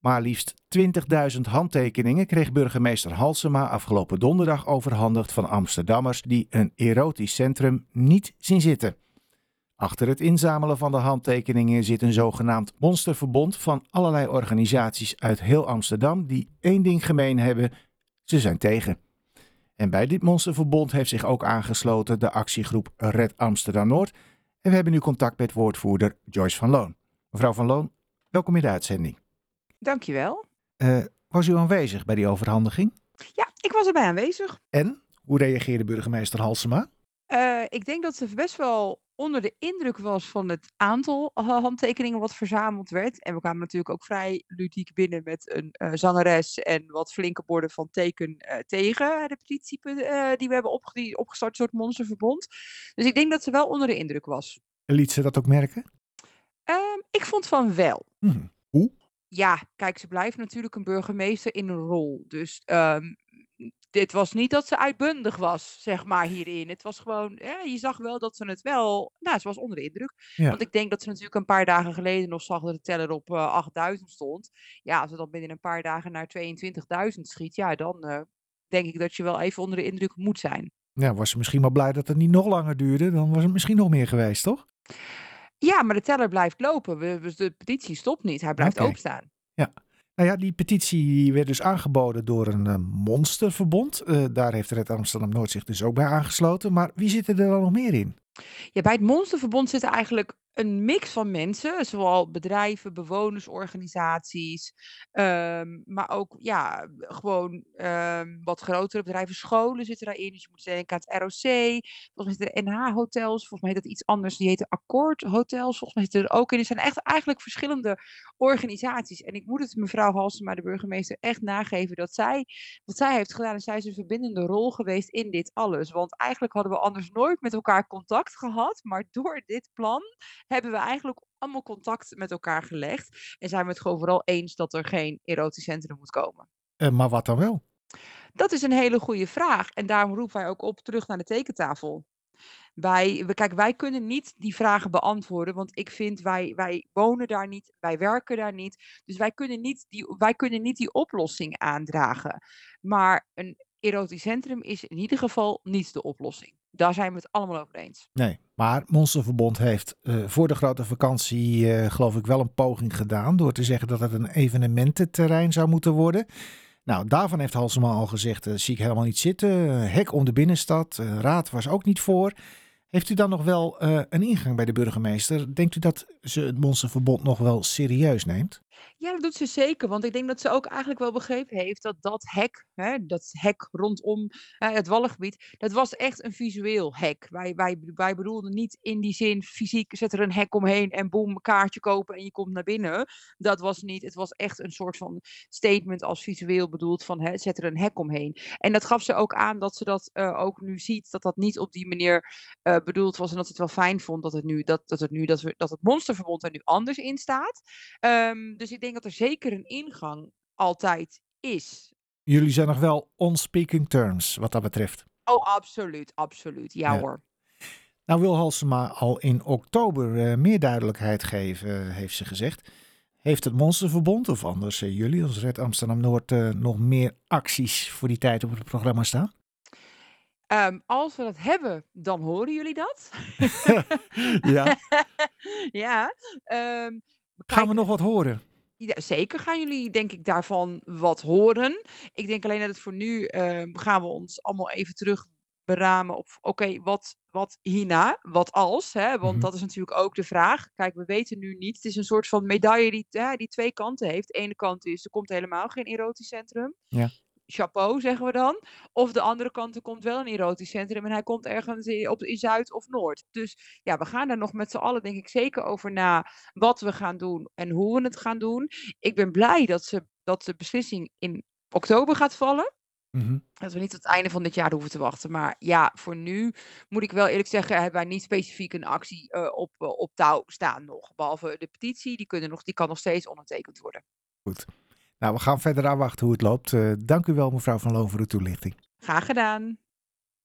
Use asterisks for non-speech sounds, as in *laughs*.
Maar liefst 20.000 handtekeningen kreeg burgemeester Halsema afgelopen donderdag overhandigd van Amsterdammers die een erotisch centrum niet zien zitten. Achter het inzamelen van de handtekeningen zit een zogenaamd monsterverbond van allerlei organisaties uit heel Amsterdam die één ding gemeen hebben: ze zijn tegen. En bij dit monsterverbond heeft zich ook aangesloten de actiegroep Red Amsterdam Noord. En we hebben nu contact met woordvoerder Joyce van Loon. Mevrouw van Loon, welkom in de uitzending. Dankjewel. Uh, was u aanwezig bij die overhandiging? Ja, ik was erbij aanwezig. En hoe reageerde burgemeester Halsema? Uh, ik denk dat ze best wel onder de indruk was van het aantal handtekeningen wat verzameld werd. En we kwamen natuurlijk ook vrij ludiek binnen met een uh, zangeres en wat flinke borden van teken uh, tegen de petitie die we hebben opge opgestart, een soort monsterverbond. Dus ik denk dat ze wel onder de indruk was. Liet ze dat ook merken? Ehm, ik vond van wel. Hmm. Ja, kijk, ze blijft natuurlijk een burgemeester in een rol. Dus um, dit was niet dat ze uitbundig was, zeg maar, hierin. Het was gewoon, ja, je zag wel dat ze het wel, nou, ze was onder de indruk. Ja. Want ik denk dat ze natuurlijk een paar dagen geleden nog zag dat de teller op uh, 8000 stond. Ja, als ze dan binnen een paar dagen naar 22.000 schiet, ja, dan uh, denk ik dat je wel even onder de indruk moet zijn. Ja, was ze misschien wel blij dat het niet nog langer duurde. Dan was het misschien nog meer geweest, toch? Ja, maar de teller blijft lopen. We, de petitie stopt niet. Hij blijft Oké. openstaan. Ja. Nou ja, die petitie werd dus aangeboden door een uh, monsterverbond. Uh, daar heeft Red Amsterdam Noord zich dus ook bij aangesloten. Maar wie zit er dan nog meer in? Ja, bij het Monsterverbond zitten eigenlijk een mix van mensen, zowel bedrijven, bewonersorganisaties, um, maar ook ja, gewoon um, wat grotere bedrijven, scholen zitten daarin. Dus je moet denken aan het ROC, volgens mij de NH-hotels, volgens mij heet dat iets anders, die heten Akkoord Hotels, volgens mij zitten er ook in. Er zijn echt eigenlijk verschillende organisaties. En ik moet het mevrouw Halsema, de burgemeester, echt nageven dat zij, wat zij heeft gedaan, en zij is een verbindende rol geweest in dit alles. Want eigenlijk hadden we anders nooit met elkaar contact gehad, maar door dit plan hebben we eigenlijk allemaal contact met elkaar gelegd. En zijn we het gewoon vooral eens dat er geen erotisch centrum moet komen. Uh, maar wat dan wel? Dat is een hele goede vraag. En daarom roepen wij ook op terug naar de tekentafel. Wij, kijk, wij kunnen niet die vragen beantwoorden, want ik vind wij, wij wonen daar niet, wij werken daar niet. Dus wij kunnen niet die, wij kunnen niet die oplossing aandragen. Maar een erotisch centrum is in ieder geval niet de oplossing. Daar zijn we het allemaal over eens. Nee, maar Monsterverbond heeft uh, voor de grote vakantie uh, geloof ik wel een poging gedaan door te zeggen dat het een evenemententerrein zou moeten worden. Nou, daarvan heeft Halsema al gezegd, uh, zie ik helemaal niet zitten. hek om de binnenstad, raad was ook niet voor. Heeft u dan nog wel een ingang bij de burgemeester? Denkt u dat ze het Monsterverbond nog wel serieus neemt? Ja, dat doet ze zeker. Want ik denk dat ze ook eigenlijk wel begrepen heeft dat dat hek, hè, dat hek rondom het Wallengebied, dat was echt een visueel hek. Wij, wij, wij bedoelden niet in die zin fysiek, zet er een hek omheen en boem, kaartje kopen en je komt naar binnen. Dat was niet, het was echt een soort van statement als visueel bedoeld van hè, zet er een hek omheen. En dat gaf ze ook aan dat ze dat uh, ook nu ziet, dat dat niet op die manier uh, bedoeld was en dat ze het wel fijn vond dat het nu, dat, dat het nu, dat, we, dat het Monsterverbond er nu anders in staat. Um, dus ik denk dat er zeker een ingang altijd is. Jullie zijn nog wel on speaking terms wat dat betreft. Oh, absoluut, absoluut. Ja, ja. hoor. Nou wil Halsema al in oktober uh, meer duidelijkheid geven, heeft ze gezegd. Heeft het Monsterverbond of anders uh, jullie als Red Amsterdam Noord uh, nog meer acties voor die tijd op het programma staan? Um, als we dat hebben, dan horen jullie dat. *laughs* ja. *laughs* ja. Um, Gaan we nog wat horen? Ja, zeker gaan jullie, denk ik, daarvan wat horen. Ik denk alleen dat het voor nu uh, gaan we ons allemaal even terug beramen op, oké, okay, wat, wat hierna, wat als? Hè? Want Mhm. dat is natuurlijk ook de vraag. Kijk, we weten nu niet. Het is een soort van medaille die, hè, die twee kanten heeft. De ene kant is, er komt helemaal geen erotisch centrum. Ja. Chapeau, zeggen we dan. Of de andere kant, er komt wel een erotisch centrum en hij komt ergens in, op, in Zuid of Noord. Dus ja, we gaan daar nog met z'n allen, denk ik, zeker over na wat we gaan doen en hoe we het gaan doen. Ik ben blij dat, ze, dat de beslissing in oktober gaat vallen. Mhm. Dat we niet tot het einde van dit jaar hoeven te wachten. Maar ja, voor nu moet ik wel eerlijk zeggen, hebben wij niet specifiek een actie uh, op, uh, op touw staan nog. Behalve de petitie, die, kunnen nog, die kan nog steeds ondertekend worden. Goed. Nou, we gaan verder aanwachten hoe het loopt. Uh, dank u wel, mevrouw Van Loon, voor de toelichting. Graag gedaan.